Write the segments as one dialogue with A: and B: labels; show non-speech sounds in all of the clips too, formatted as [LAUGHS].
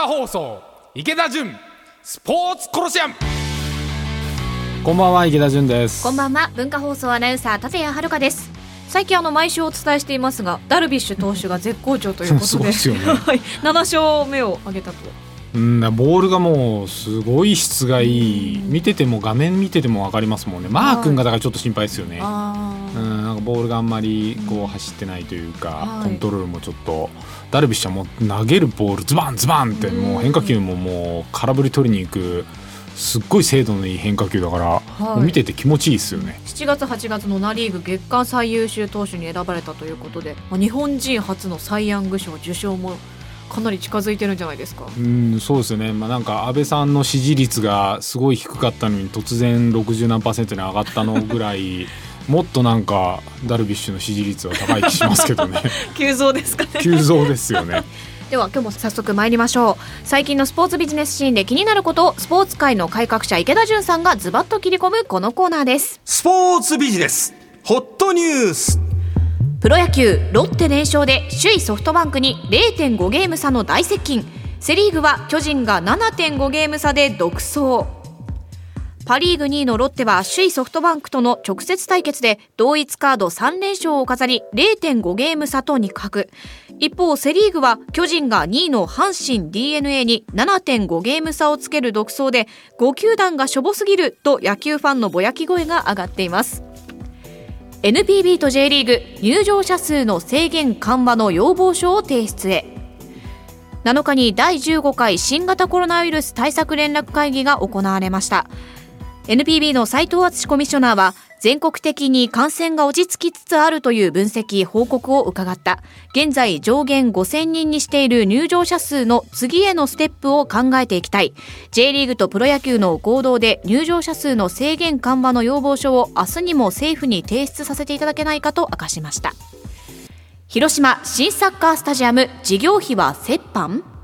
A: 化放送池田純スポーツコロシアム。
B: こんばんは池田純です。
C: こんばんは文化放送アナウンサー立谷遥です。最近あの毎週お伝えしていますがダルビッシュ投手が絶好調ということ [LAUGHS]
B: そう
C: で
B: ですよね。[LAUGHS]
C: はい、7勝目を挙げたと。
B: うんボールがもうすごい質がいい。見てても画面見てても分かりますもんね。マー君がだからちょっと心配ですよね。
C: あ
B: かボールがあんまりこう走ってないというか、
C: はい。
B: コントロールもちょっとダルビッシュはもう投げるボールズバンズバンって
C: うん。
B: もう変化球ももう空振り取りに行くすっごい精度のいい変化球だから、
C: はい。
B: 見てて気持ちいいですよね。
C: 7月8月のナ・リーグ月間最優秀投手に選ばれたということで、まあ、日本人初のサイ・ヤング賞受賞もかなり近づいてるんじゃないですか。
B: うんそうですよね、まあ、なんか安倍さんの支持率がすごい低かったのに突然60何パーセントに上がったのぐらいもっとなんかダルビッシュの支持率は高い気しますけどね。[LAUGHS]
C: 急増ですかね。
B: 急増ですよね。[LAUGHS]
C: では今日も早速参りましょう。最近のスポーツビジネスシーンで気になることをスポーツ界の改革者池田純さんがズバッと切り込むこのコーナーです。
D: スポーツビジネス。ホットニュース。
C: プロ野球ロッテ連勝で首位ソフトバンクに0.5ゲーム差の大接近。セ・リーグは巨人が7.5ゲーム差で独走パ・リーグ2位のロッテは首位ソフトバンクとの直接対決で同一カード3連勝を飾り0.5ゲーム差とに角一方セ・リーグは巨人が2位の阪神 d n a に7.5ゲーム差をつける独走で5球団がしょぼすぎると野球ファンのぼやき声が上がっています。NPB と J リーグ入場者数の制限緩和の要望書を提出へ。7日に第15回新型コロナウイルス対策連絡会議が行われました。NPB の斉藤敦コミッショナーは全国的に感染が落ち着きつつあるという分析報告を伺った。現在上限5000人にしている入場者数の次へのステップを考えていきたい。J リーグとプロ野球の合同で入場者数の制限緩和の要望書を明日にも政府に提出させていただけないかと明かしました。広島新サッカースタジアム事業費は折半？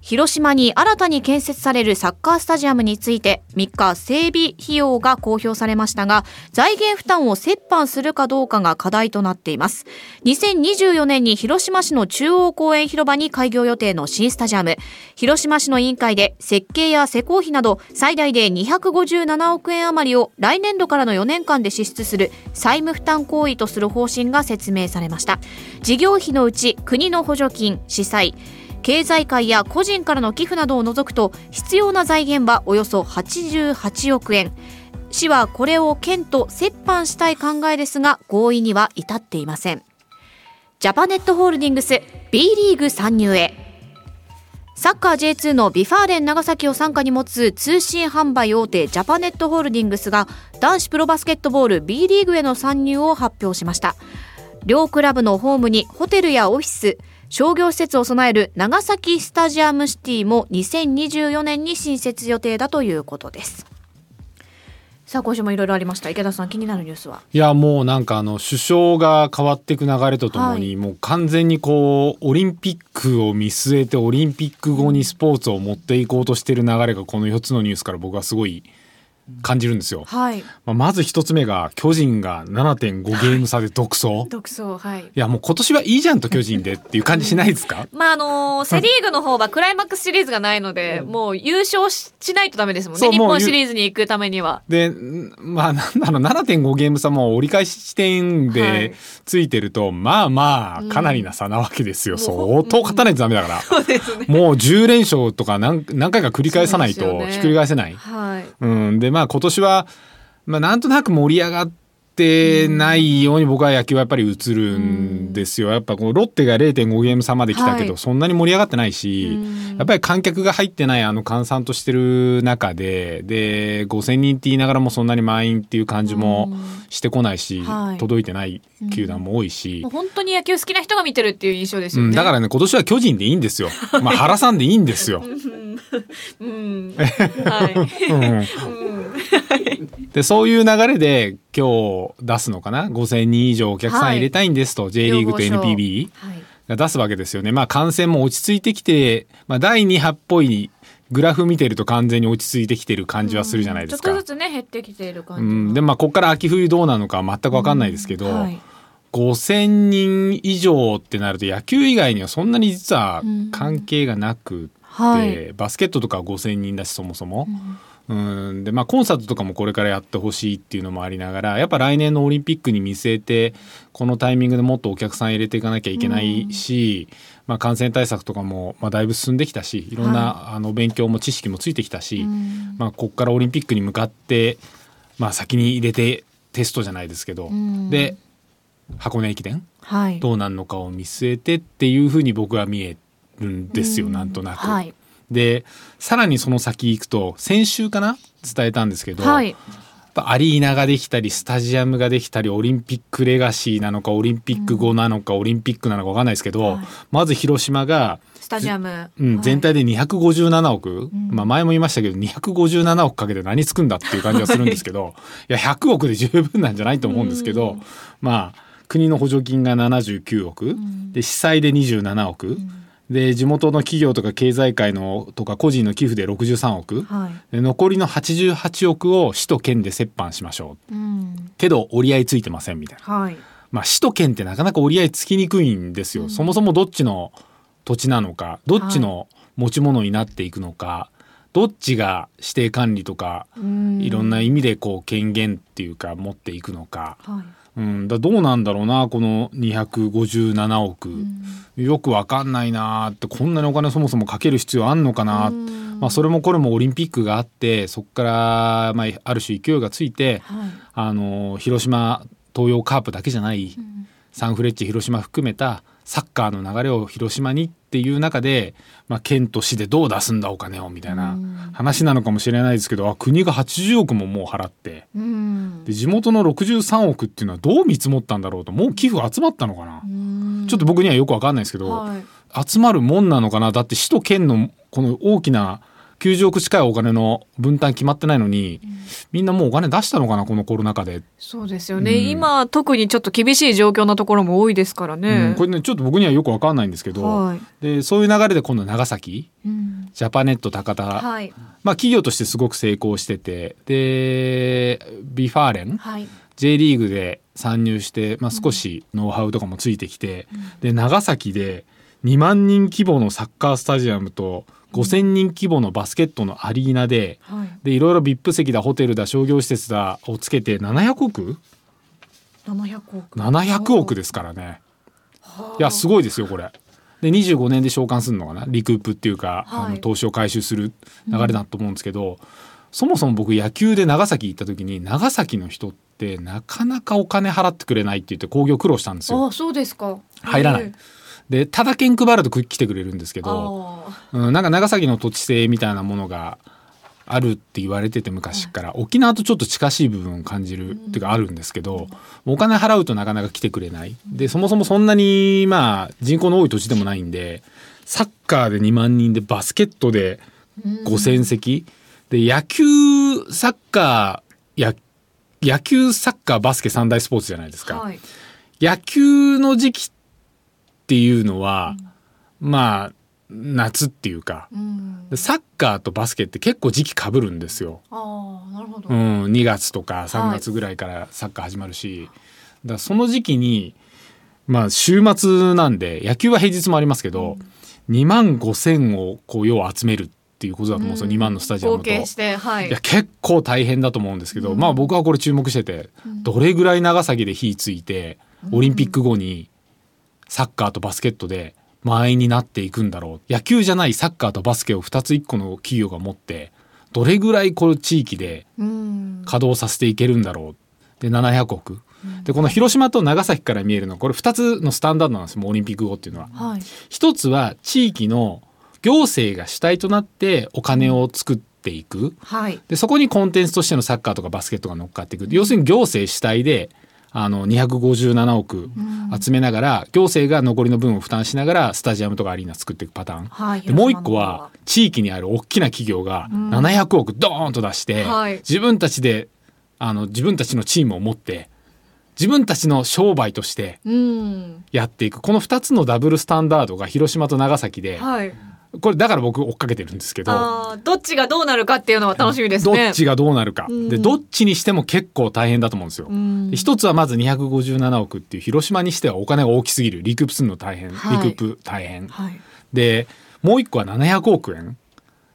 C: 広島に新たに建設されるサッカースタジアムについて3日整備費用が公表されましたが財源負担を折半するかどうかが課題となっています。2024年に広島市の中央公園広場に開業予定の新スタジアム。広島市の委員会で設計や施工費など最大で257億円余りを来年度からの4年間で支出する債務負担行為とする方針が説明されました。事業費のうち国の補助金市債経済界や個人からの寄付などを除くと必要な財源はおよそ88億円。市はこれを県と折半したい考えですが合意には至っていません。ジャパネットホールディングス B リーグ参入へ。サッカー J2 の V・ファーレン長崎を傘下に持つ通信販売大手ジャパネットホールディングスが男子プロバスケットボール B リーグへの参入を発表しました。両クラブのホームにホテルやオフィス商業施設を備える長崎スタジアムシティも2024年に新設予定だということです。さあ今週もいろいろありました。池田さん気になるニュースは？い
B: やもうなんかあの首相が変わっていく流れとともに、
C: はい。
B: もう完全にこうオリンピックを見据えてオリンピック後にスポーツを持っていこうとしている流れがこの4つのニュースから僕はすごい感じるんですよ。
C: はい。
B: まあ、まず一つ目が巨人が7.5ゲーム差で独走。
C: 独走はい。
B: いやもう今年はいいじゃんと巨人でっていう感じしないですか？[LAUGHS]
C: まああのーセ・リーグの方はクライマックスシリーズがないので、もう優勝ししないとダメですもんね日本シリーズに行くためには。
B: でんまあなんだろう7.5ゲーム差も折り返し地点
C: はい。
B: でついてると、まあまあかなりな差なわけですよ、
C: うん
B: 相当勝たないとダメだから、
C: そうですね。
B: もう10連勝とか何何回か繰り返さないとひっくり返せない。
C: はい。
B: うん、でまあ今年は、まあ、なんとなく盛り上がってないように僕は野球はやっぱり映るんですよ。やっぱこうロッテが0.5ゲーム差まで来たけど、
C: はい。
B: そんなに盛り上がってないし、
C: うん。
B: やっぱり観客が入ってないあの閑散としてる中で、で、5000人って言いながらもそんなに満員っていう感じもしてこないし、
C: はい。
B: 届いてない球団も多いし。
C: 本当に野球好きな人が見てるっていう印象ですよね、
B: うん、だからね、今年は巨人でいいんですよ。まあ原さんでいいんですよ。
C: うん。はい、
B: うん。でそういう流れで今日出すのかな？5,000人以上お客さん入れたいんですと、J リーグと NPB
C: はい。
B: が出すわけですよね。まあ感染も落ち着いてきて、まあ、第2波っぽいグラフ見てると完全に落ち着いてきてる感じはするじゃないですか。
C: ちょっとずつね減ってきている感じが
B: うん、でまあここから秋冬どうなのか全く分かんないですけど、
C: はい。
B: 5,000人以上ってなると野球以外にはそんなに実は関係がなく
C: はい。
B: バスケットとかは5,000人だしそもそも。うんでまあ、コンサートとかもこれからやってほしいっていうのもありながらやっぱ来年のオリンピックに見据えてこのタイミングでもっとお客さん入れていかなきゃいけないし、まあ、感染対策とかも、まあ、だいぶ進んできたしいろんな、あの勉強も知識もついてきたし、まあ、ここからオリンピックに向かって、まあ、先に入れてテストじゃないですけど、
C: ん。
B: で箱根駅伝？
C: はい。
B: どうなるのかを見据えてっていうふうに僕は見えるんですよ、なんとなく。
C: はい
B: でさらにその先行くと先週かな？伝えたんですけど、
C: はい。
B: アリーナができたりスタジアムができたりオリンピックレガシーなのかオリンピック後なのか、オリンピックなのか分かんないですけど、
C: はい
B: まず広島が、
C: スタジアム、
B: うん
C: はい。
B: 全体で257億、まあ、前も言いましたけど257億かけて何作るんだっていう感じがするんですけどい。や100億で十分なんじゃないと思うんですけど、まあ国の補助金が79億、で被災で27億、で地元の企業とか経済界のとか個人の寄付で63億、
C: はい。
B: で残りの88億を市と県で折半しましょう。
C: うん。
B: けど折り合いついてませんみたいな。
C: はい。
B: まあ、市と県ってなかなか折り合いつきにくいんですよ、そもそもどっちの土地なのかどっちの持ち物になっていくのか、どっちが指定管理とか
C: うん。
B: いろんな意味でこう権限っていうか持っていくのか、
C: はい
B: うん、だどうなんだろうなこの257億、よくわかんないなーってこんなにお金そもそもかける必要あんのかな、まあ、それもこれもオリンピックがあってそこから、まあ、ある種勢いがついて、
C: はい。
B: あの広島東洋カープだけじゃない、サンフレッチェ広島含めたサッカーの流れを広島にっていう中で、まあ、県と市でどう出すんだお金をみたいな話なのかもしれないですけどあ国が80億ももう払って。
C: うん。
B: で地元の63億っていうのはどう見積もったんだろうともう寄付集まったのかな、ちょっと僕にはよくわかんないですけど、
C: はい。
B: 集まるもんなのかな。だって市と県のこの大きな90億近いお金の分担決まってないのに、みんなもうお金出したのかなこのコロナ禍で。
C: そうですよね、
B: うん。
C: 今特にちょっと厳しい状況のところも多いですから
B: う
C: ね
B: ん、これねちょっと僕にはよくわかんないんですけど、
C: はい。
B: でそういう流れで今度長崎
C: うん。
B: ジャパネット高田、
C: はい。
B: まあ企業としてすごく成功しててで V・ファーレン
C: はい。
B: J リーグで参入して、まあ、少しノウハウとかもついてきて、で長崎で2万人規模のサッカースタジアムと5,000人規模のバスケットのアリーナで
C: はい。
B: でいろいろ VIP 席だホテルだ商業施設だをつけて700億
C: ？700億。
B: 700億ですからね。いやすごいですよこれ。で25年で償還するのかな？リクープっていうか、
C: はい。
B: あの投資を回収する流れだと思うんですけど、そもそも僕野球で長崎行った時に長崎の人ってなかなかお金払ってくれないって言って興行苦労したんですよ。
C: あそうですか。
B: 入らない。
C: へえ
B: でただ券配ると来てくれるんですけど、
C: あ
B: うん、なんか長崎の土地性みたいなものがあるって言われてて昔から、沖縄とちょっと近しい部分を感じる、っていうかあるんですけどお金払うとなかなか来てくれない。でそもそもそんなにまあ人口の多い土地でもないんでサッカーで2万人でバスケットで5,000席、で野球サッカーや野球サッカーバスケ三大スポーツじゃないですか。
C: はい。
B: 野球の時期っていうのは、まあ夏っていうか
C: うん。
B: でサッカーとバスケって結構時期かぶるんですよ。
C: ああなるほど、
B: うん、2月とか3月ぐらいからサッカー始まるし、だからその時期にまあ週末なんで野球は平日もありますけど、2万5千をこう要は集めるっていうことだと思うんですよ、2万のスタジアムと。
C: はい。
B: いや結構大変だと思うんですけど、まあ僕はこれ注目してて、どれぐらい長崎で火ついてオリンピック後にサッカーとバスケットで満員になっていくんだろう。野球じゃないサッカーとバスケを2つ1個の企業が持ってどれぐらいこの地域で
C: うん。
B: 稼働させていけるんだろう。で700億。でこの広島と長崎から見えるのはこれ2つのスタンダードなんですよもうオリンピック後っていうのは。
C: はい。
B: 一つは地域の行政が主体となってお金を作っていく。
C: はい。
B: でそこにコンテンツとしてのサッカーとかバスケットが乗っかっていく。要するに行政主体であの257億集めながら、行政が残りの分を負担しながらスタジアムとかアリーナ作っていくパターン、
C: はい
B: でもう一個は地域にある大きな企業が700億ドーンと出して、
C: はい。
B: 自分たちであの自分たちのチームを持って自分たちの商売として
C: うん。
B: やっていく。この2つのダブルスタンダードが広島と長崎で、
C: はい
B: これだから僕追っかけてるんですけど。
C: どっちがどうなるかっていうのは楽しみです
B: ど
C: ね
B: っちがどうなるか、
C: ん。
B: でどっちにしても結構大変だと思うんですよ。
C: ん。
B: で一つはまず257億っていう広島にしてはお金が大きすぎるリクープするの大変、
C: はい。
B: リクープ大変。
C: はい。
B: でもう一個は700億円。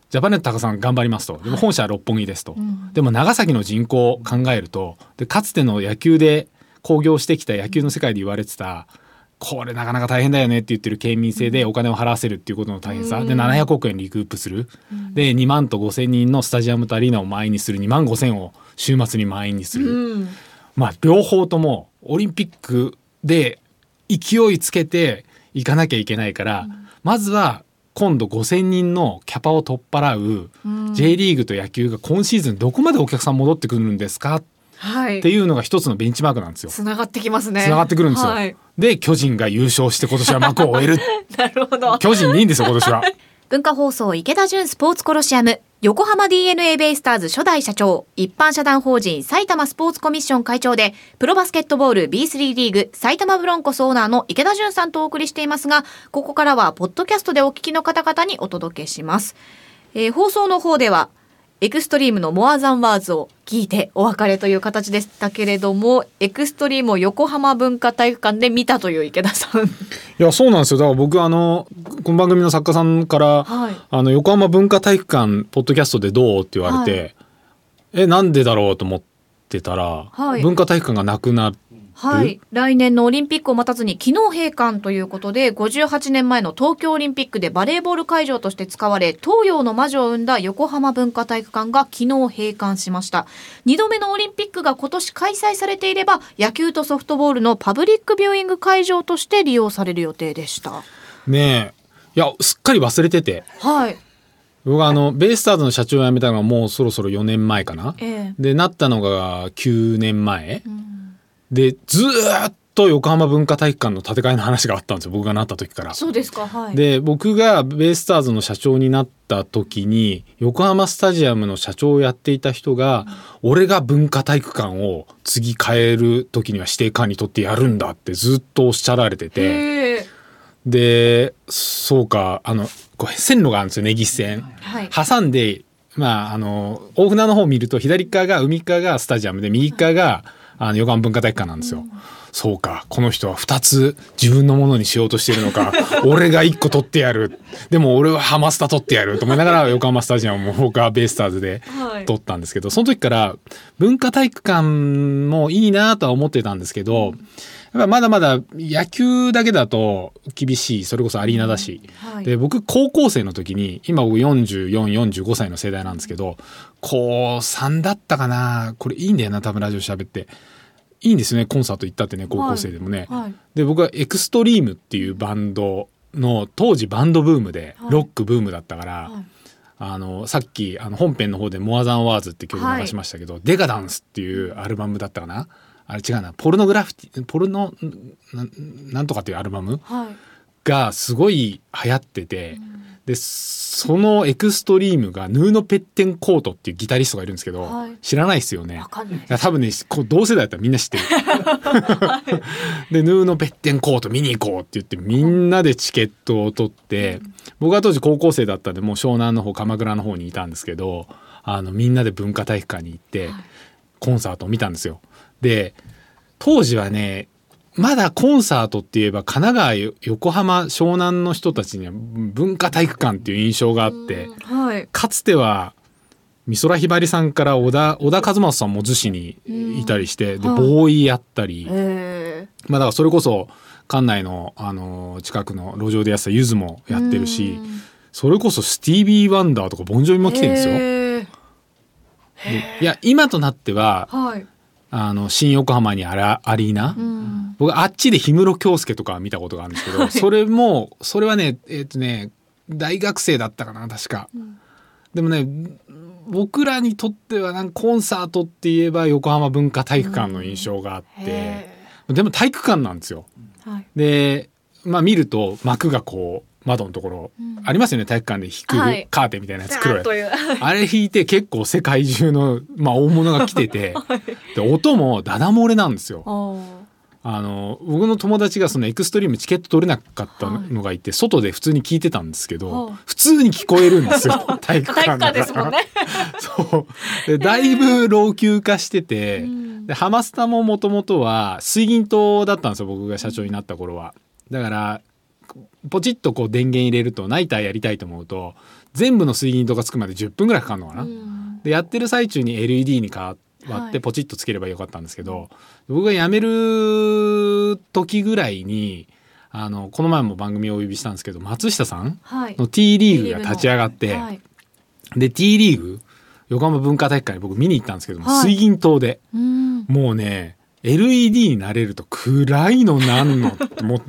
B: ジャパネット高さん頑張りますと。でも本社は六本木ですと、でも長崎の人口を考えるとでかつての野球で興行してきた野球の世界で言われてたこれなかなか大変だよねって言ってる県民性でお金を払わせるっていうことの大変さ、で700億円リクープする、で2万と5,000人のスタジアムとアリーナを満員にする。2万5,000を週末に満員にする、まあ両方ともオリンピックで勢いつけていかなきゃいけないから、まずは今度5,000人のキャパを取っ払う J リーグと野球が今シーズンどこまでお客さん戻ってくるんですか？
C: はい。
B: っていうのが一つのベンチマークなんですよ。
C: つながってきますね。
B: つながってくるんですよ。
C: はい、
B: で巨人が優勝して今年は幕を終える。[LAUGHS]
C: なるほど。
B: 巨人でいいんですよ今年は。[LAUGHS]
C: 文化放送池田純スポーツコロシアム。横浜 DNA ベイスターズ初代社長。一般社団法人埼玉スポーツコミッション会長でプロバスケットボール B3 リーグ埼玉ブロンコスオーナーの池田純さんとお送りしていますがここからはポッドキャストでお聞きの方々にお届けします、えー放送の方ではエクストリームのモアザンワーズを聞いてお別れという形でしたけれどもエクストリームを横浜文化体育館で見たという池田さん。[LAUGHS]
B: いやそうなんですよ。だから僕あのこの番組の作家さんから、
C: はい。
B: あの横浜文化体育館ポッドキャストでどうって言われて、えなんでだろうと思ってたら、
C: はい。
B: 文化体育館がなくなる
C: はい。来年のオリンピックを待たずに昨日閉館ということで、58年前の東京オリンピックでバレーボール会場として使われ、東洋の魔女を生んだ横浜文化体育館が昨日閉館しました。2度目のオリンピックが今年開催されていれば、野球とソフトボールのパブリックビューイング会場として利用される予定でした。
B: ねえいやすっかり忘れてて
C: はい。
B: 僕はあのベイスターズの社長を辞めたのがもうそろそろ4年前かな。
C: ええ
B: でなったのが9年前、でずーっと横浜文化体育館の建て替えの話があったんですよ僕がなった時から。
C: そうですか、はい。
B: で僕がベイスターズの社長になった時に横浜スタジアムの社長をやっていた人が、俺が文化体育館を次変える時には指定管理取ってやるんだってずっとおっしゃられてて。でそうかあのこう線路があるんですよ根岸線。
C: はい。
B: 挟んでまああの大船の方を見ると左側が海側がスタジアムで右側があの予感文化体育館なんですよ。そうかこの人は2つ自分のものにしようとしてるのか [LAUGHS] 俺が1個取ってやる。でも俺はハマスタ取ってやる。と思いながら [LAUGHS] 横浜スタジアムも僕はベイスターズで
C: はい。
B: 取ったんですけどその時から文化体育館もいいなとは思ってたんですけどやっぱまだまだ野球だけだと厳しいそれこそアリーナだし、
C: はい。
B: で僕高校生の時に今僕4445歳の世代なんですけど高3だったかな。これいいんだよな多分ラジオ喋っていいんですよねコンサート行ったってね高校生でもね。
C: はい。
B: で僕はエクストリームっていうバンドの当時バンドブームで
C: はい
B: ロックブームだったから、
C: はい
B: あのさっきあの本編の方で「モアザンワーズ」って曲流しましたけど「デカダンス」っていうアルバムだったかな？あれ違うなポルノグラフィティポルノななんとかっていうアルバム？
C: はい。
B: がすごい流行ってて、でそのエクストリームがヌーノ・ペッテンコートっていうギタリストがいるんですけど、
C: はい
B: 知らないですよね。多分ねこう同世代だったらみんな知ってる。でヌーノ・ペッテンコート見に行こうって言ってみんなでチケットを取って、僕は当時高校生だったんでもう湘南の方鎌倉の方にいたんですけどあのみんなで文化体育館に行ってコンサートを見たんですよ。で当時はねまだコンサートって言えば神奈川横浜湘南の人たちには文化体育館っていう印象があって
C: はい。
B: かつては美空ひばりさんから小田小田和正さんも逗子にいたりして、で
C: はい
B: ボーイやったり、
C: ええ。
B: まあだからそれこそ館内の、あの近くの路上でやってたゆずもやってるしそれこそスティービー・ワンダーとかボンジョビも来てるんですよ。いや今となっては
C: はい。
B: あの新横浜にあらアリーナ、
C: うん。
B: 僕あっちで氷室京介とか見たことがあるんですけど、それもそれはねえっ、とね大学生だったかな確か、でもね僕らにとってはなんかコンサートって言えば横浜文化体育館の印象があって、
C: へ
B: でも体育館なんですよ。
C: えはい。
B: でまあ見ると幕がこう窓のところ、ありますよね。体育館で引く
C: はい。
B: カーテンみたいなやつ黒い。あれ引いて結構世界中の、まあ、大物が来てて、[LAUGHS] で音もダダ漏れなんですよ。あの僕の友達がそのエクストリームチケット取れなかったのがいて、外で普通に聞いてたんですけど、
C: はい。
B: 普通に聞こえるんですよ。[LAUGHS] 体育
C: 館
B: 館だから。そう。でだいぶ老朽化してて、
C: ん。
B: でハマスタももともとは水銀棟だったんですよ僕が社長になった頃は。だからポチッとこう電源入れるとナイターやりたいと思うと全部の水銀とかつくまで10分ぐらいかかるのかな。
C: うん。
B: でやってる最中に LED に変わ
C: はい。
B: ってポチッとつければよかったんですけど、僕が辞める時ぐらいにあのこの前も番組をお呼びしたんですけど松下さん
C: はい。
B: の T リーグが立ち上がって、
C: はい。
B: で T リーグ横浜文化体育館に僕見に行ったんですけども、
C: はい。
B: 水銀灯で。
C: うん。
B: もうね LED になれると暗いのなんの？っても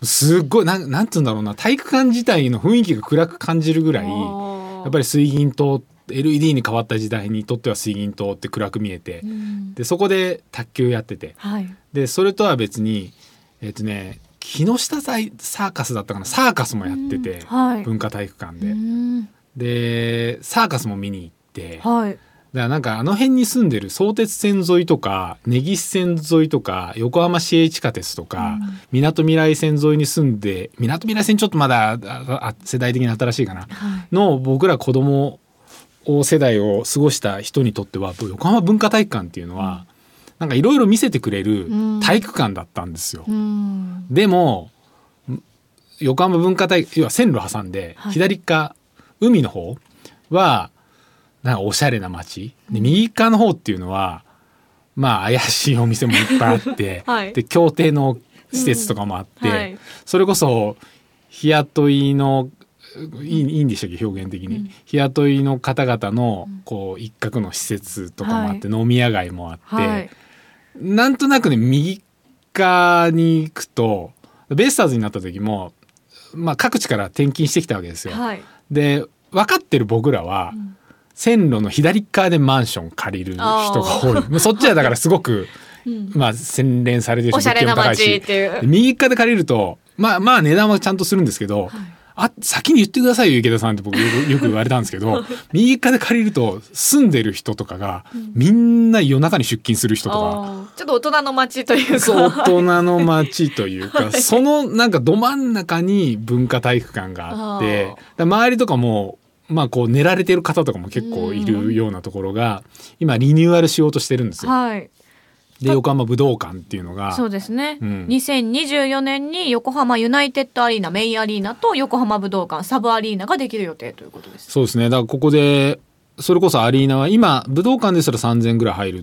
B: うすっごいなんなんつうんだろうな。体育館自体の雰囲気が暗く感じるぐらいや
C: や
B: っぱり水銀灯 LED に変わった時代にとっては水銀灯って暗く見えて
C: うん。
B: でそこで卓球やってて。
C: はい。
B: でそれとは別にえっ、とね木下祭サーカスだったかな。サーカスもやってて、
C: うん。はい。
B: 文化体育館
C: う
B: で、
C: ん。
B: でサーカスも見に行って、
C: はい
B: だからなんかあの辺に住んでる相鉄線沿いとか根岸線沿いとか横浜市営地下鉄とかみなとみらい線沿いに住んでみなとみらい線ちょっとまだ世代的に新しいかな。
C: はい。
B: の僕ら子供を世代を過ごした人にとっては横浜文化体育館っていうのはなんかいろいろ見せてくれる
C: うん。
B: 体育館だったんですよ。
C: うん。
B: でもん横浜文化体要は線路挟んで、
C: はい。
B: 左側海の方はなんかおしゃれな街。で右側の方っていうのはまあ怪しいお店もいっぱいあって、[LAUGHS]
C: はい。
B: で協定の施設とかもあって、
C: うんはい。
B: それこそ日雇いのいいいいんでしたっけ？表現的に、
C: うん。
B: 日雇いの方々のこう一角の施設とかもあって、飲み屋街もあって、
C: はい。
B: なんとなくね右側に行くとベイスターズになった時も、まあ、各地から転勤してきたわけですよ。
C: はい。
B: で分かってる僕らは、
C: ん
B: 線路の左側でマンション借りる人が多い。まあそっちはだからすごく、[LAUGHS]
C: うん。
B: まあ、洗練されてるし物件も高いし右側で借りるとまあまあ値段はちゃんとするんですけど、あ先に言ってくださいよ池田さんって僕 [LAUGHS] よく言われたんですけど [LAUGHS] 右側で借りると住んでる人とかが、みんな夜中に出勤する人とか。
C: ちょっと大人の街というか。
B: そう大人の街というか、そのなんかど真ん中に文化体育館があって周りとかもまあこう寝られてる方とかも結構いるようなところが今リニューアルしようとしてるんですよ。
C: はい。
B: で横浜武道館っていうのが
C: そうですね、
B: うん。
C: 2024年に横浜ユナイテッドアリーナメインアリーナと横浜武道館サブアリーナができる予定ということです。
B: そうですね。だからここでそれこそアリーナは今武道館ですら3,000ぐらい入るっ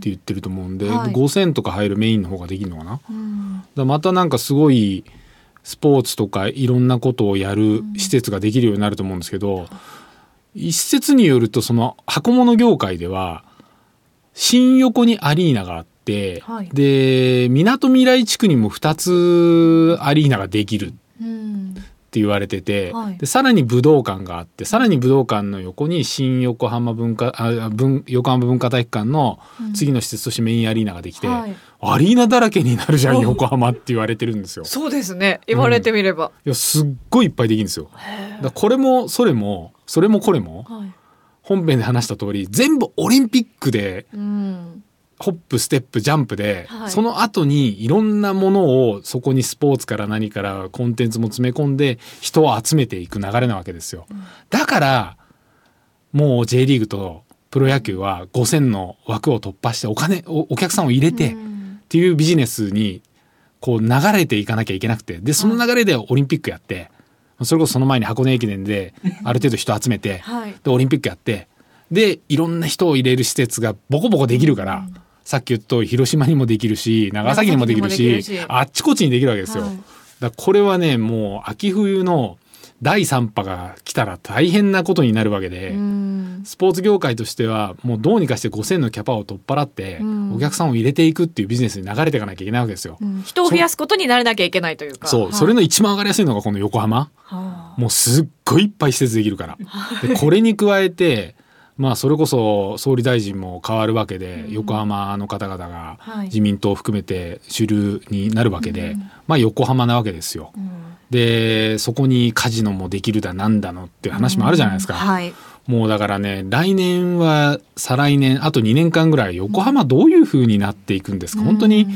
B: て言ってると思うんで、
C: はい。
B: 5,000とか入るメインの方ができるのかな。
C: うん。
B: らまたなんかすごいスポーツとかいろんなことをやる施設ができるようになると思うんですけど、一説によるとその箱物業界では新横にアリーナがあって、
C: はい。
B: でみなとみらい地区にも2つアリーナができる。
C: うん
B: って言われてて、
C: はい。
B: でさらに武道館があってさらに武道館の横に新横浜文化あ文横浜文化体育館の次の施設としてメインアリーナができて、
C: はい。
B: アリーナだらけになるじゃん
C: お。
B: 横浜って言われてるんですよ。
C: そうですね。言われてみれば、
B: いやすっごいいっぱいできるんですよ。だこれもそれもそれもこれも
C: はい。
B: 本編で話した通り全部オリンピックで
C: うん
B: ホップステップジャンプで、
C: はい。
B: その後にいろんなものをそこにスポーツから何からコンテンツも詰め込んで人を集めていく流れなわけですよ。だからもう J リーグとプロ野球は5000の枠を突破してお金おお客さんを入れて、
C: うん。
B: っていうビジネスにこう流れていかなきゃいけなくて。でその流れでオリンピックやってそれこそその前に箱根駅伝である程度人集めて
C: はい。
B: でオリンピックやってでいろんな人を入れる施設がボコボコできるから、さっき言った広島にもできるし長崎にもできるしあっちこっちにできるわけですよ。
C: はい
B: だこれはねもう秋冬の第3波が来たら大変なことになるわけで。
C: うん
B: スポーツ業界としてはもうどうにかして5,000のキャパを取っ払って
C: うん
B: お客さんを入れていくっていうビジネスに流れていかなきゃいけないわけですよ。
C: うん人を増やすことになれなきゃいけないというか
B: そう、
C: はい
B: それの一番上がりやすいのがこの横浜。
C: はあ
B: もうすっごいいっぱい施設できるから。でこれに加えてまあそれこそ総理大臣も変わるわけで、横浜の方々が
C: はい。
B: 自民党を含めて主流になるわけで、まあ横浜なわけですよ。
C: うん。
B: でそこにカジノもできるだなんだのっていう話もあるじゃないですか。
C: はい。
B: もうだからね来年は再来年あと2年間ぐらい横浜どういう風になっていくんですか、本当に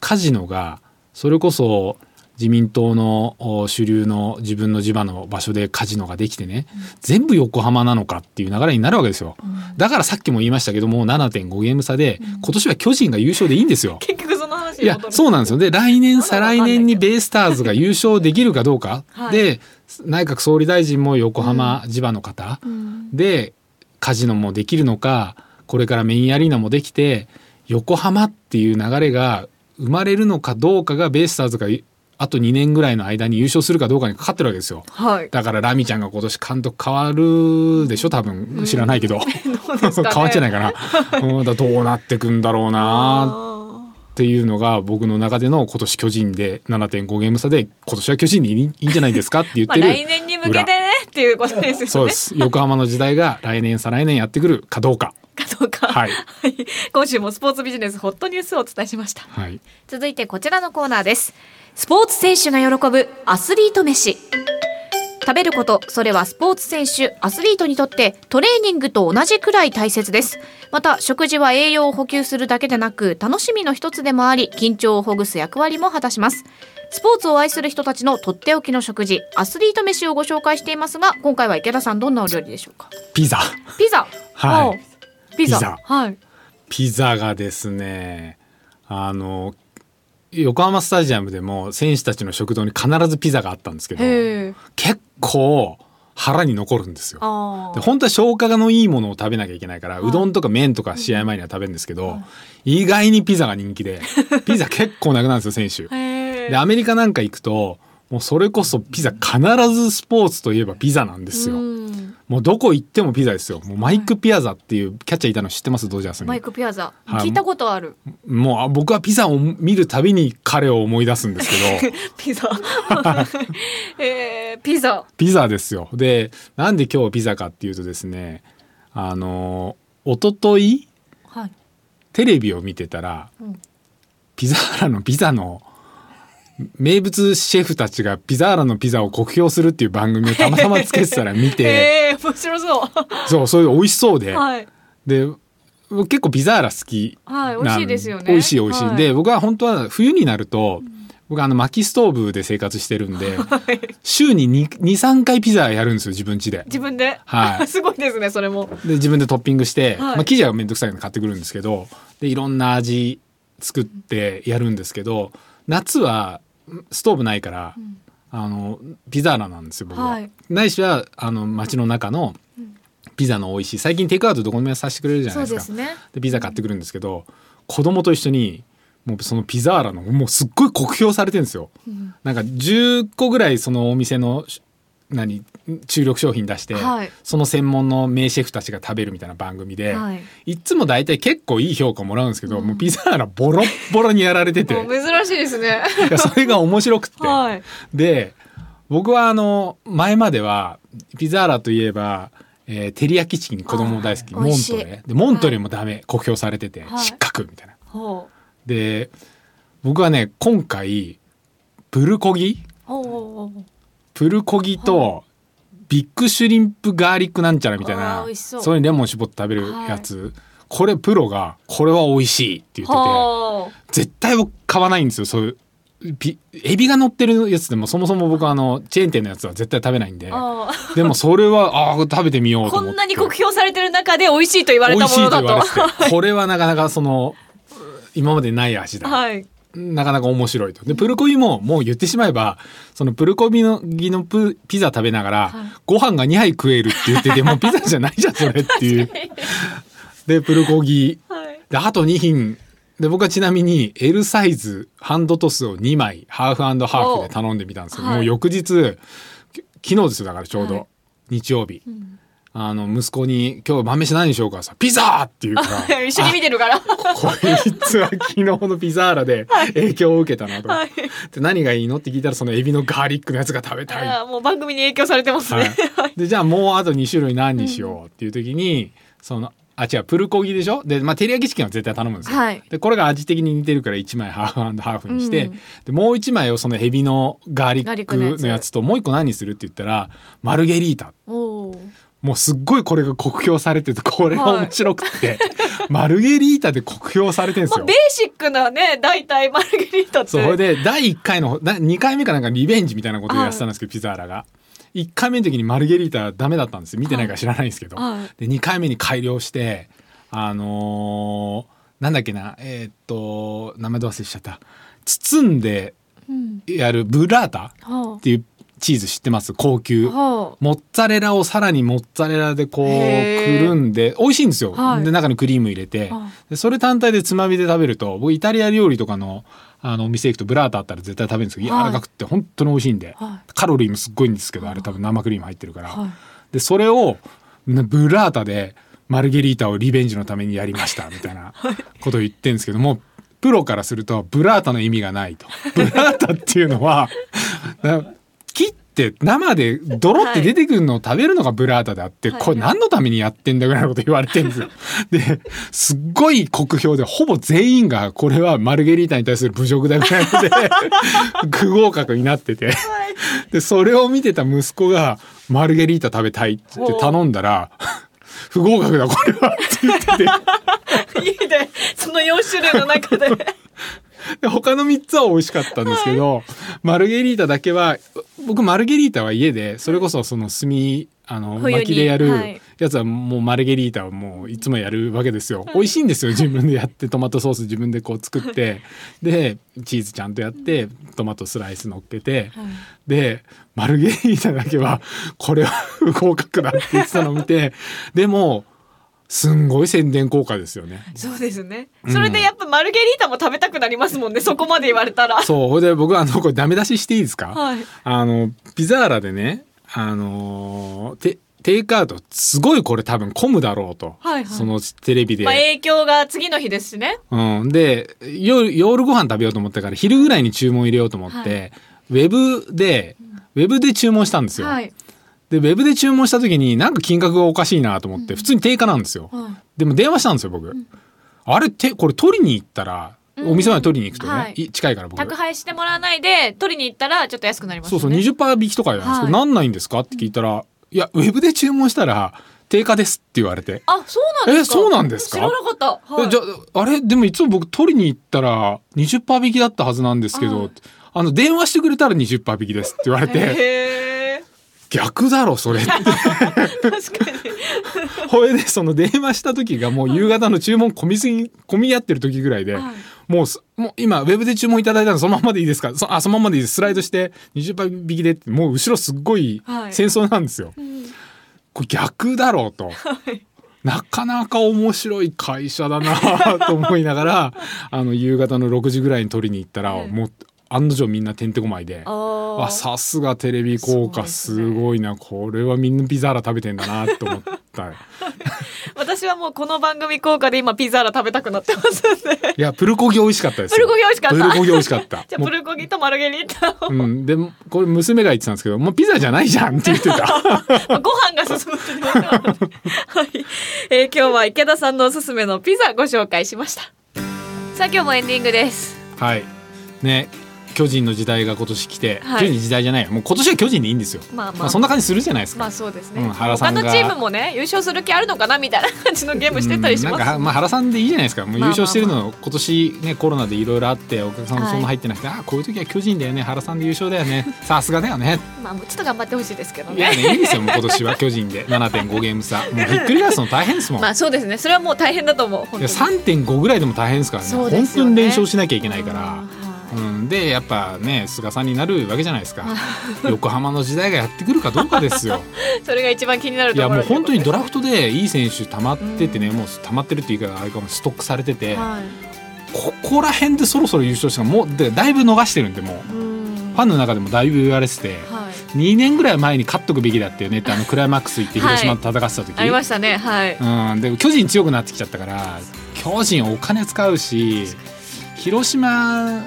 B: カジノがそれこそ自民党のお主流の自分の地場の場所でカジノができてね、全部横浜なのかっていう流れになるわけですよ。だからさっきも言いましたけども7.5ゲーム差で、今年は巨人が優勝でいいんですよ。
C: 結局その話
B: いや、そうなんですよ。で、来年、再来年にベイスターズが優勝できるかどうか。
C: はい
B: で、内閣総理大臣も横浜地場の方、で、カジノもできるのか、これからメインアリーナもできて、横浜っていう流れが生まれるのかどうかがベイスターズがあと2年ぐらいの間に優勝するかどうかにかかってるわけですよ。
C: はい。
B: だからラミちゃんが今年監督変わるでしょ？多分。知らないけど、[LAUGHS]
C: どうですかね。[LAUGHS]
B: 変わっちゃないかな、[LAUGHS] うん、だどうなってくんだろうな。
C: あ
B: っていうのが僕の中での今年巨人で7.5ゲーム差で今年は巨人にいいんじゃないですかって言ってる、
C: 来年に向けてねっていうことですよね。
B: そうです。横浜の時代が来年再来年やってくるかどうか。
C: かどうか。
B: はい。
C: 今週もスポーツビジネスホットニュースをお伝えしました。
B: はい。
C: 続いてこちらのコーナーです。スポーツ選手が喜ぶアスリート飯食べること。それはスポーツ選手アスリートにとってトレーニングと同じくらい大切です。また食事は栄養を補給するだけでなく楽しみの一つでもあり緊張をほぐす役割も果たします。スポーツを愛する人たちのとっておきの食事アスリート飯をご紹介していますが今回は池田さんどんなお料理でしょうか？
B: ピザ。
C: ピザ？
B: はい。
C: おピザ。
B: ピザ。
C: はい。
B: ピザがですねあの横浜スタジアムでも選手たちの食堂に必ずピザがあったんですけど結構腹に残るんですよ。で本当は消化のいいものを食べなきゃいけないから、うどんとか麺とか試合前には食べるんですけど、意外にピザが人気で [LAUGHS] ピザ結構なくなるんですよ選手。
C: へ
B: でアメリカなんか行くともうそれこそピザ必ずスポーツといえばピザなんですよ。
C: うん
B: もうどこ行ってもピザですよ。もうマイク・ピアザっていうキャッチャーいたの知ってます？ドジャースに。
C: マイク・ピアザ。
B: はい。
C: 聞いたことある。
B: もうあ僕はピザを見るたびに彼を思い出すんですけど。[LAUGHS]
C: ピザ。[LAUGHS] えー、ピザ。
B: ピザですよ。でなんで今日ピザかっていうとですねあの一昨日
C: はい。
B: テレビを見てたら、
C: うん。
B: ピザーラのピザの名物シェフたちがピザーラのピザを酷評するっていう番組を [LAUGHS] たまたまつけてたら見て。
C: えー、面白そう。
B: そうそれで美味しそうで、
C: はい。
B: で僕結構ピザーラ好き
C: はい美味しいですよね。
B: 美味しい美味しい、
C: はい。
B: で僕は本当は冬になると、僕あの薪ストーブで生活してるんで、[LAUGHS] 週に23回ピザやるんですよ自分家で。
C: 自分で、
B: はい。[LAUGHS]
C: すごいですねそれも。
B: で自分でトッピングして、
C: はい。
B: まあ、生地はめんどくさいの買ってくるんですけどでいろんな味作ってやるんですけど夏はストーブないから、あのピザーラなんですよ僕は。
C: はい
B: ないしはあの街の中のピザの美味しい最近テイクアウトどこにもさせてくれるじゃないですか。
C: ですね
B: でピザ買ってくるんですけど子供と一緒にもうそのピザーラのもうすっごい酷評されてるんですよ。なんか10個ぐらいそのお店のし何注力商品出して、
C: はい。
B: その専門の名シェフたちが食べるみたいな番組で、
C: はい。
B: い、つも大体結構いい評価もらうんですけど、もうピザーラボロッボロにやられてて。
C: 珍しいですね。
B: いやそれが面白くって、
C: はい。
B: で僕はあの前まではピザーラといえば、えー照り焼きチキン子供大好き。モントレ。でモントレもダメ、酷評されてて、
C: はい。
B: 失格みたいな。で僕はね今回プルコギプルコギとビッグシュリンプガーリックなんちゃらみたい
C: あ
B: な
C: そ
B: れにレモン絞って食べるやつ、これプロがこれは美味しいって言ってて絶対僕買わないんですよそういうピエビが乗ってるやつでもそもそも僕あのチェーン店のやつは絶対食べないんで。
C: あ
B: でもそれはあー食べてみよう
C: ー
B: と思って。
C: こんなに酷評されてる中で美味しいと言われたものだと。[LAUGHS]
B: これはなかなかその今までない味だ、
C: はい
B: なかなか面白いと。で、プルコギももう言ってしまえば、そのプルコギのギのプピザ食べながら、
C: はい
B: ご飯が2杯食えるって言ってて、[LAUGHS] もうピザじゃないじゃん、それっていう。で、プルコギ。
C: はい
B: で、あと2品。で、僕はちなみに L サイズハンドトスを2枚、ハーフハーフで頼んでみたんですけど、
C: はい
B: もう翌日、き昨日ですよ、だからちょうど、
C: はい
B: 日曜日。あの、息子に、今日晩飯何にしようかさ、ピザって言うから、[LAUGHS]
C: 一緒に見てるから。
B: こいつは昨日のピザーラで影響を受けたなと。
C: はい。
B: で何がいいのって聞いたらそのエビのガーリックのやつが食べたい。
C: もう番組に影響されてますね、
B: はい、でじゃあもうあと2種類何にしようっていう時に、そのあ違うプルコギでしょ？で、まあ、照り焼きチキンは絶対頼むんですよ、
C: はい。
B: でこれが味的に似てるから1枚ハーフハーフにして、
C: うん
B: でもう1枚をそのエビのガーリッ
C: クのやつ
B: ともう1個何にするって言ったらマルゲリータ。
C: おー
B: もうすっごいこれが酷評されててこれが面白くて、マルゲリータで酷評されてるんですよ
C: まあベー。シックなね大体マルゲリータって
B: それで第1回の、だ2回目かなんかリベンジみたいなことをやってたんですけど、ピザーラが。1回目の時にマルゲリータダメだったんですよ。見てないから知らないんですけど。
C: はい
B: で、2回目に改良して、あのーなんだっけな、えーっと、名前ど忘れしちゃった。包んで
C: うん
B: やるブラータ
C: は
B: っていうチーズ知ってます？高級。モッツァレラをさらにモッツァレラでこうくるんで美味しいんですよ、
C: はい。
B: で中にクリーム入れて、
C: は
B: でそれ単体でつまみで食べると僕イタリア料理とかのあのお店行くとブラータあったら絶対食べるんですけど、
C: はい。
B: 柔らかくって本当に美味しいんで、
C: はい。
B: カロリーもすっごいんですけどあれ多分生クリーム入ってるから、
C: はい。
B: でそれをなブラータでマルゲリータをリベンジのためにやりましたみたいな [LAUGHS] ことを言ってるんですけどもプロからするとブラータの意味がないと。ブラータっていうのは [LAUGHS] って生でドロって出てくるのを食べるのがブラータであって、
C: はい
B: これ何のためにやってんだぐらいのこと言われてるんですよ。[LAUGHS] ですっごい酷評でほぼ全員がこれはマルゲリータに対する侮辱だぐらいので [LAUGHS] 不合格になってて。でそれを見てた息子がマルゲリータ食べたいって言って頼んだら [LAUGHS] 不合格だこれはって言ってて。
C: 家でその4種類の中で [LAUGHS]
B: で他の3つは美味しかったんですけど、マルゲリータだけは僕マルゲリータは家でそれこそその炭あの薪でやる
C: はい。
B: やつはもうマルゲリータはもういつもやるわけですよ、美味しいんですよ [LAUGHS] 自分でやってトマトソース自分でこう作って。でチーズちゃんとやってトマトスライス乗っけて、でマルゲリータだけはこれは不合格だって言ってたのを見てでもすんごい宣伝効果ですよね。
C: そうですねそれでやっぱマルゲリータも食べたくなりますもんねそこまで言われたら
B: そう。で僕あの、これダメ出ししていいですか？
C: はい
B: あの、ピザーラでね、あのーテ、テイクアウト、すごいこれ多分混むだろうと。
C: はいはい
B: そのテレビで。
C: まあ影響が次の日ですしね
B: うん。で、夜、夜ご飯食べようと思ったから、昼ぐらいに注文入れようと思って、ウェブで、ウェブで注文したんですよ。
C: はい
B: で、ウェブで注文した時になんか金額がおかしいなと思って、普通に定価なんですよ。
C: はい。
B: でも電話したんですよ、僕。あれって、これ取りに行ったら、お店まで取りに行くとね、
C: はい。
B: い近いから僕。
C: 宅配してもらわないで取りに行ったらちょっと安くなります
B: そうそう、20%引きとかじゃないですか。
C: はい。
B: なんないんですかって聞いたら、いや、ウェブで注文したら、定価ですって言われて。
C: あそうなんですか？
B: えそうなんですか？
C: 知らなかった、はい。
B: えじゃあ、あれ？でもいつも僕取りに行ったら、20%引きだったはずなんですけど、
C: はい
B: あの、電話してくれたら20%引きですって言われて、逆だろ、それ。[LAUGHS]
C: 確かに
B: ほいで、その電話した時がもう夕方の注文込みすぎ、込み合ってる時ぐらいで、
C: はい
B: もうす、もう今、ウェブで注文いただいたのそのままでいいですか？そあ、そのままでいいです。スライドして20%引きでって、もう後ろすっごい
C: はい
B: 戦争なんですよ。これ逆だろうと。なかなか面白い会社だなと思いながら、あの、夕方の6時ぐらいに取りに行ったら、
C: はい
B: もう、案の定みんなてんてこまいで、
C: あ
B: さすがテレビ効果すごいな、これはみんなピザーラ食べてんだなと思った。[LAUGHS]
C: 私はもうこの番組効果で今ピザーラ食べたくなってますんで
B: いや、プルコギ美味しかったですよ。
C: プルコギ美味しかった
B: プルコギ美味しかった。[LAUGHS]
C: じゃプルコギとマルゲリータを、
B: うん。で、これ娘が言ってたんですけど、もうピザじゃないじゃんって言ってた。[LAUGHS]
C: ご飯が進むって言ってましたはい、えー今日は池田さんのおすすめのピザご紹介しましたさあ今日もエンディングです
B: はい。ね。巨人の時代が今年来て、
C: はい。
B: 巨人の時代じゃないよ。もう今年は巨人でいいんですよ。
C: まあまあ。
B: そんな感じするじゃないですか。
C: まあそうですね、
B: うん原さんが。
C: 他のチームもね優勝する気あるのかなみたいな感じのゲームしてたりします、
B: うんなんかまあ原さんでいいじゃないですか。もう優
C: まあまあ。
B: 勝してるの、今年ねコロナでいろいろあってお客さんもそん
C: は
B: ない入ってなくて、[LAUGHS] ああこういう時は巨人だよね。原さんで優勝だよね。さすがだよね。[LAUGHS]
C: まあもうちょっと頑張ってほしいですけど
B: いや
C: ね
B: ねいいんですよもう今年は。巨人で。[LAUGHS] 7.5ゲーム差。もうひっくり返すの大変ですもん、
C: まあそうですね。それはもう大変だと思う本
B: いや
C: 当に
B: 3.5ぐらいでも大変ですからね。
C: ね。
B: 本当に連勝しなきゃいけないから。
C: うん。はい
B: うん、でやっぱね菅さんになるわけじゃないですか。[LAUGHS] 横浜の時代がやってくるかどうかですよ。[LAUGHS]
C: それが一番気になる
B: いや
C: ところ
B: もう本当にド
C: ラ
B: ラフトでいい選手溜まっててね、もう溜まってるっていうかあれかもストックされてて、
C: はい。
B: ここら辺でそろそろ優勝してかもうでだいぶ逃してるんでもう。
C: うん。
B: ファンの中でもだいぶ言われてて、
C: はい。
B: 2年ぐらい前に勝っとくべきだってよねってあの [LAUGHS] クライマックス行って広島と戦ってた時、
C: ありましたね。はい。
B: うん、でも巨人強くなってきちゃったから巨人お金使うし広島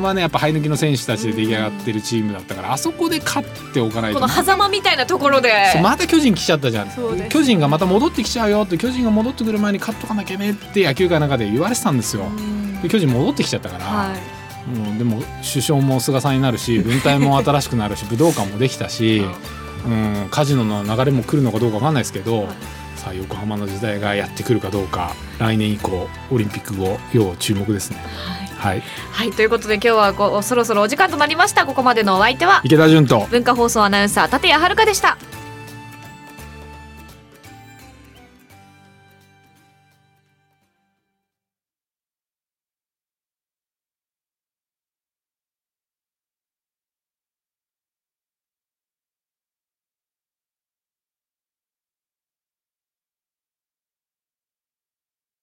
B: はねやっぱ生え抜きの選手たちで出来上がってるチームだったからあそこで勝っておかない
C: ことの狭間みたいなところで。
B: また巨人来ちゃったじゃん、
C: そうです
B: 巨人がまた戻ってきちゃうよって巨人が戻ってくる前に勝っとかなきゃねって野球界の中で言われてたんですよ。
C: うん。
B: で巨人戻ってきちゃったから、
C: はい。
B: もうでも首相も菅さんになるし [LAUGHS] 文体も新しくなるし武道館もできたしうん、カジノの流れも来るのかどうかわかんないですけど、さあ横浜の時代がやってくるかどうか来年以降オリンピック後要注目ですね。はい、
C: はいということで今日はこうそろそろお時間となりました。ここまでのお相手は
B: 池田純と。
C: 文化放送アナウンサー立谷遥でした